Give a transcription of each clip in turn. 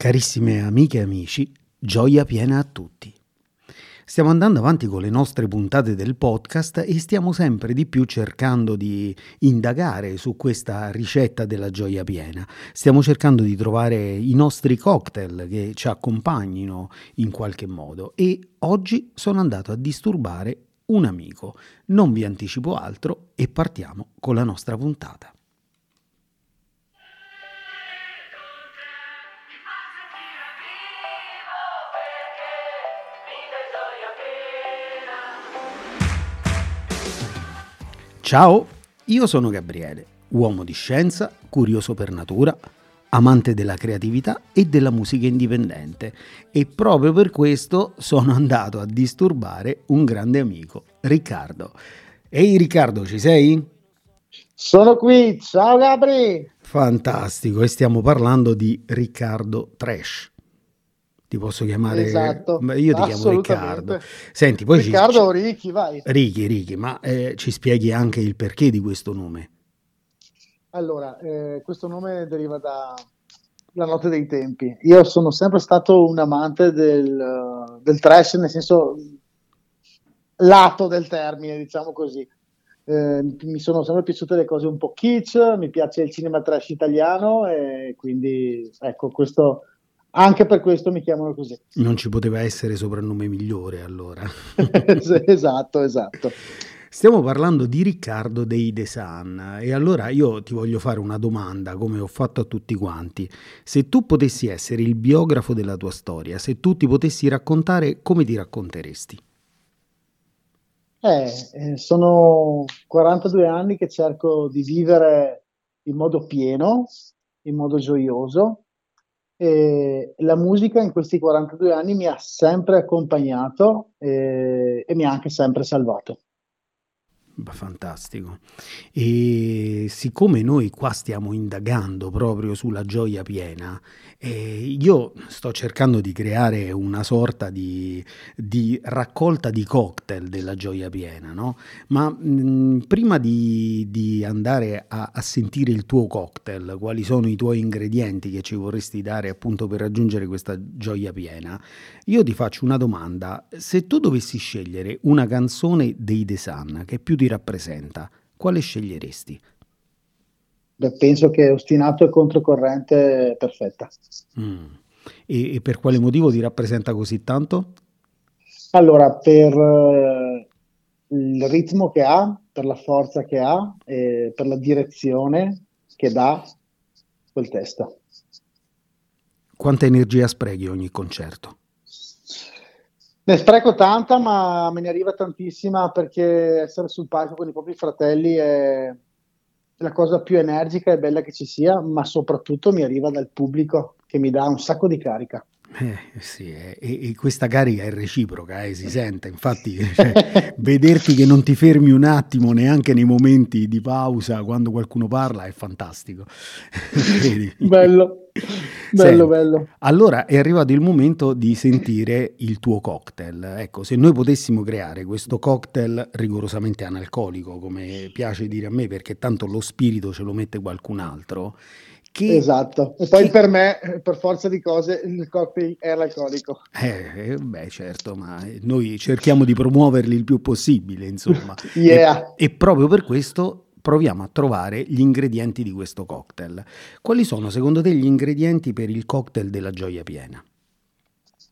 Carissime amiche e amici, gioia piena a tutti. Stiamo andando avanti con le nostre puntate del podcast e stiamo sempre di più cercando di indagare su questa ricetta della gioia piena. Stiamo cercando di trovare i nostri cocktail che ci accompagnino in qualche modo e oggi sono andato a disturbare un amico. Non vi anticipo altro e partiamo con la nostra puntata. Ciao, io sono Gabriele, uomo di scienza, curioso per natura, amante della creatività e della musica indipendente e proprio per questo sono andato a disturbare un grande amico, Riccardo. Ehi Riccardo, ci sei? Sono qui, ciao Gabri! Fantastico, e stiamo parlando di Riccardo Trash ti posso chiamare esatto, io ti chiamo Riccardo. Senti poi Riccardo o Ricky vai. Ricky Ricky ma eh, ci spieghi anche il perché di questo nome? Allora eh, questo nome deriva da la notte dei tempi. Io sono sempre stato un amante del, del trash nel senso lato del termine diciamo così. Eh, mi sono sempre piaciute le cose un po' kitsch mi piace il cinema trash italiano e quindi ecco questo anche per questo mi chiamano così. Non ci poteva essere soprannome migliore allora. esatto, esatto. Stiamo parlando di Riccardo dei The Sun e allora io ti voglio fare una domanda come ho fatto a tutti quanti. Se tu potessi essere il biografo della tua storia, se tu ti potessi raccontare, come ti racconteresti? Eh, eh sono 42 anni che cerco di vivere in modo pieno, in modo gioioso, e la musica in questi 42 anni mi ha sempre accompagnato e, e mi ha anche sempre salvato. Fantastico. E siccome noi qua stiamo indagando proprio sulla gioia piena, eh, io sto cercando di creare una sorta di, di raccolta di cocktail della gioia piena, no? Ma mh, prima di, di andare a, a, sentire il tuo cocktail, quali sono i tuoi ingredienti che ci vorresti dare appunto per raggiungere questa gioia piena, io ti faccio una domanda. Se tu dovessi scegliere una canzone dei The Sun che più ti rappresenta, quale sceglieresti? Beh, penso che ostinato e controcorrente perfetta. Mm. E, e, per quale motivo ti rappresenta così tanto? Allora, per uh, il ritmo che ha, per la forza che ha e per la direzione che dà quel testo. Quanta energia sprechi ogni concerto? Ne spreco tanta, ma me ne arriva tantissima perché essere sul palco con i propri fratelli è la cosa più energica e bella che ci sia, ma soprattutto mi arriva dal pubblico che mi dà un sacco di carica. Eh, sì, eh, e, e, questa carica è reciproca, eh, si sente, infatti cioè, vederti che non ti fermi un attimo neanche nei momenti di pausa quando qualcuno parla è fantastico. bello, bello, Senti, bello. Allora è arrivato il momento di sentire il tuo cocktail. Ecco, se noi potessimo creare questo cocktail rigorosamente analcolico, come piace dire a me, perché tanto lo spirito ce lo mette qualcun altro, che, esatto, e poi che... per me, per forza di cose, il cocktail è l'alcolico. Eh, beh, certo, ma noi cerchiamo di promuoverli il più possibile, insomma. yeah. e, e proprio per questo proviamo a trovare gli ingredienti di questo cocktail. Quali sono secondo te gli ingredienti per il cocktail della gioia piena?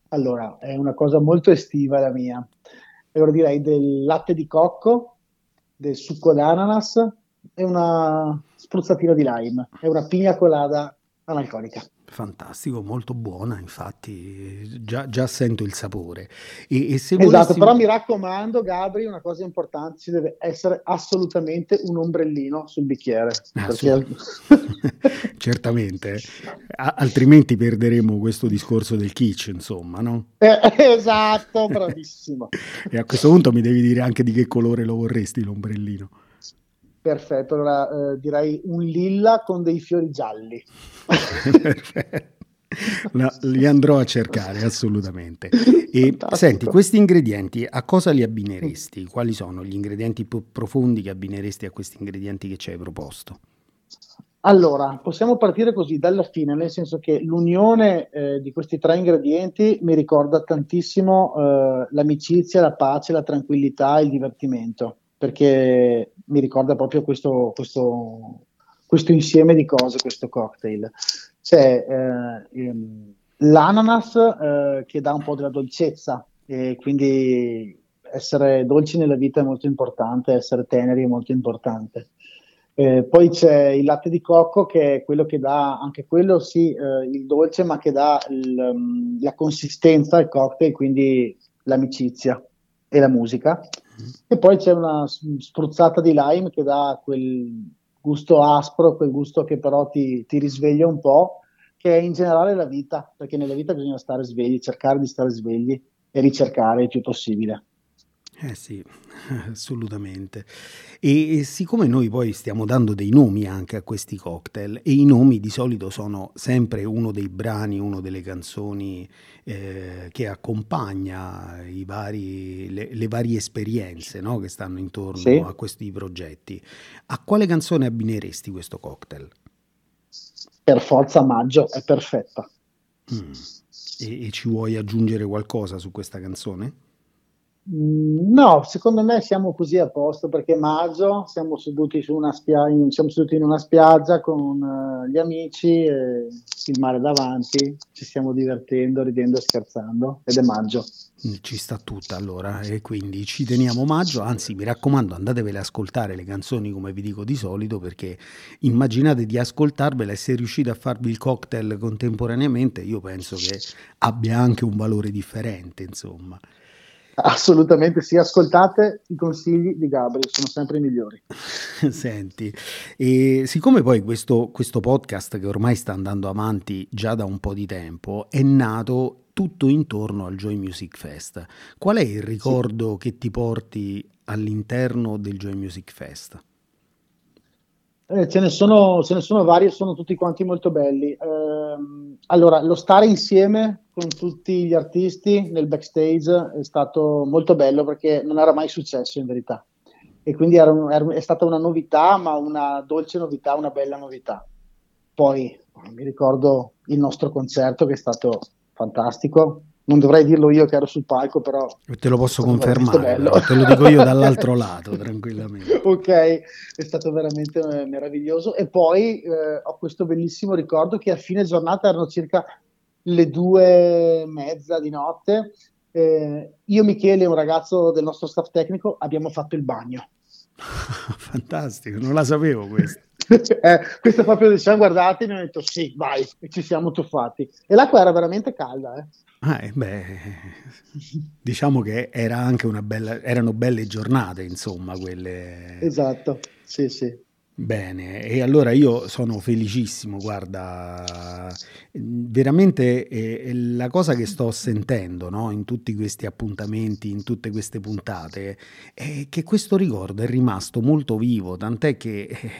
Allora, è una cosa molto estiva la mia. Allora direi del latte di cocco, del succo d'ananas e una spruzzatina di lime. È una pina colada analcolica. Fantastico, molto buona, infatti già, già sento il sapore. E, e se esatto, però mi raccomando, Gabri, una cosa importante, ci deve essere assolutamente un ombrellino sul bicchiere. Ah, perché... Certamente, A- altrimenti perderemo questo discorso del kitsch, insomma, no? Eh, esatto, bravissimo. e a questo punto mi devi dire anche di che colore lo vorresti l'ombrellino. Perfetto, allora eh, direi un lilla con dei fiori gialli. No, li andrò a cercare assolutamente. E senti, questi ingredienti a cosa li abbineresti? Quali sono gli ingredienti più profondi che abbineresti a questi ingredienti che ci hai proposto? Allora, possiamo partire così dalla fine, nel senso che l'unione eh, di questi tre ingredienti mi ricorda tantissimo eh, l'amicizia, la pace, la tranquillità e il divertimento, perché mi ricorda proprio questo, questo, questo insieme di cose, questo cocktail. C'è eh, ehm, l'ananas eh, che dà un po' della dolcezza e quindi essere dolci nella vita è molto importante, essere teneri è molto importante. Eh, poi c'è il latte di cocco che è quello che dà anche quello sì eh, il dolce ma che dà il, um, la consistenza al cocktail quindi l'amicizia e la musica mm. E poi c'è una spruzzata di lime che dà quel gusto aspro quel gusto che però ti, ti risveglia un po' che è in generale la vita perché nella vita bisogna stare svegli cercare di stare svegli e ricercare il più possibile eh sì, assolutamente. E, e, siccome noi poi stiamo dando dei nomi anche a questi cocktail, e i nomi di solito sono sempre uno dei brani, una delle canzoni eh, che accompagna vari, le, le, varie esperienze no, che stanno intorno sì. a questi progetti, a quale canzone abbineresti questo cocktail? Per forza maggio, è perfetta. Mm. E, e ci vuoi aggiungere qualcosa su questa canzone? Mm, no, secondo me siamo così a posto perché maggio siamo seduti, su una spia- in, siamo seduti in una spiaggia con uh, gli amici, eh, il mare davanti, ci stiamo divertendo, ridendo e scherzando ed è maggio. Mm, ci sta tutta allora e quindi ci teniamo maggio, anzi mi raccomando andatevele ad ascoltare le canzoni come vi dico di solito perché immaginate di ascoltarvele e se riuscite a farvi il cocktail contemporaneamente io penso che abbia anche un valore differente insomma. Assolutamente sì, ascoltate i consigli di Gabriel, sono sempre i migliori. Senti, e siccome poi questo, questo podcast che ormai sta andando avanti già da un po' di tempo è nato tutto intorno al Joy Music Fest, qual è il ricordo sì. che ti porti all'interno del Joy Music Fest? Eh, ce, ne sono, ce ne sono vari e sono tutti quanti molto belli. Eh, allora, lo stare insieme con tutti gli artisti nel backstage è stato molto bello perché non era mai successo in verità. E quindi era un, era, è stata una novità, ma una dolce novità, una bella novità. Poi mi ricordo il nostro concerto che è stato fantastico, non dovrei dirlo io che ero sul palco, però... Te lo posso confermare, te lo dico io dall'altro lato, tranquillamente. ok, è stato veramente eh, meraviglioso. E poi eh, ho questo bellissimo ricordo che a fine giornata erano circa le due e mezza di notte. Eh, io, Michele e un ragazzo del nostro staff tecnico abbiamo fatto il bagno. Fantastico, non la sapevo questa. eh, questo proprio ci siamo guardati e mi hanno detto sì, vai, e ci siamo tuffati. E l'acqua era veramente calda, eh. Ah, eh, beh, diciamo che era anche una bella, erano belle giornate, insomma, quelle. Esatto, sì, sì. Bene, e allora io sono felicissimo, guarda, veramente eh, la cosa che sto sentendo no, in tutti questi appuntamenti, in tutte queste puntate, è che questo ricordo è rimasto molto vivo, tant'è che eh,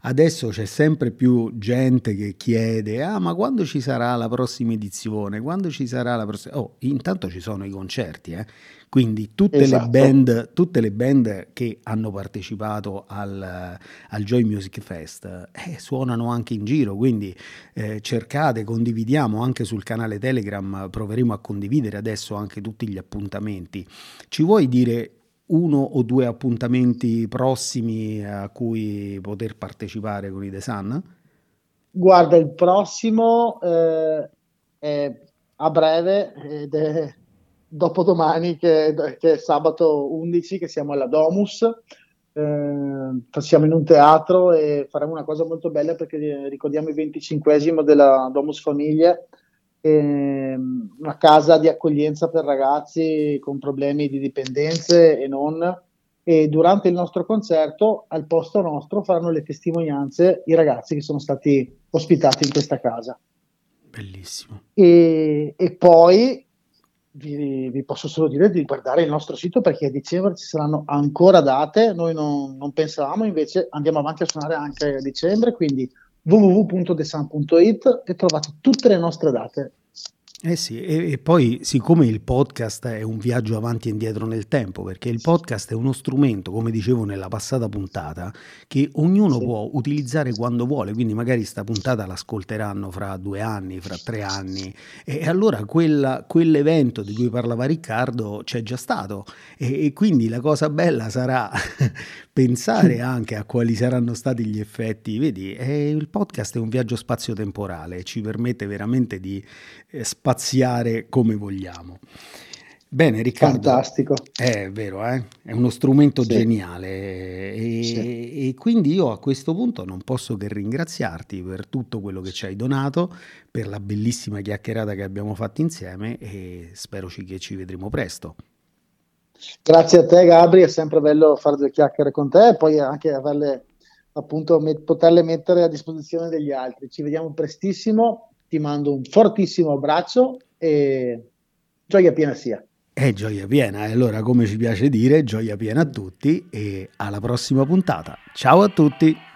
adesso c'è sempre più gente che chiede, ah ma quando ci sarà la prossima edizione, quando ci sarà la prossima... Oh, intanto ci sono i concerti, eh? Quindi tutte, esatto. le band, tutte, le band, che hanno partecipato al, al Joy Music Fest eh, suonano anche in giro, quindi eh, cercate, condividiamo anche sul canale Telegram, proveremo a condividere adesso anche tutti gli appuntamenti. Ci vuoi dire uno o due appuntamenti prossimi a cui poter partecipare con i The Sun? Guarda, il prossimo eh, è a breve ed è dopodomani, che, che, è sabato 11, che siamo alla Domus. Eh, siamo in un teatro e faremo una cosa molto bella perché ricordiamo il 25 della Domus Famiglie, eh, una casa di accoglienza per ragazzi con problemi di dipendenze e non. E durante il nostro concerto, al posto nostro, faranno le testimonianze i ragazzi che sono stati ospitati in questa casa. Bellissimo. E, e poi vi, vi, posso solo dire di guardare il nostro sito perché a dicembre ci saranno ancora date, noi non, non pensavamo, invece andiamo avanti a suonare anche a dicembre, quindi www.desan.it e trovate tutte le nostre date. Eh sì, e, e, poi siccome il podcast è un viaggio avanti e indietro nel tempo, perché il podcast è uno strumento, come dicevo nella passata puntata, che ognuno sì. può utilizzare quando vuole, quindi magari sta puntata l'ascolteranno fra due anni, fra tre anni, e allora quella, quell'evento di cui parlava Riccardo c'è già stato, e, e quindi la cosa bella sarà pensare anche a quali saranno stati gli effetti, vedi, eh, il podcast è un viaggio spazio-temporale, ci permette veramente di eh, spaziare come vogliamo. Bene, Riccardo. Fantastico. È vero, eh? è uno strumento sì. geniale e, sì. e, quindi io a questo punto non posso che ringraziarti per tutto quello che ci hai donato, per la bellissima chiacchierata che abbiamo fatto insieme e spero che ci vedremo presto. Grazie a te Gabri, è sempre bello fare due chiacchiere con te e poi anche averle appunto met- poterle mettere a disposizione degli altri. Ci vediamo prestissimo ti mando un fortissimo abbraccio e gioia piena sia. È gioia piena, e allora come ci piace dire, gioia piena a tutti e alla prossima puntata. Ciao a tutti!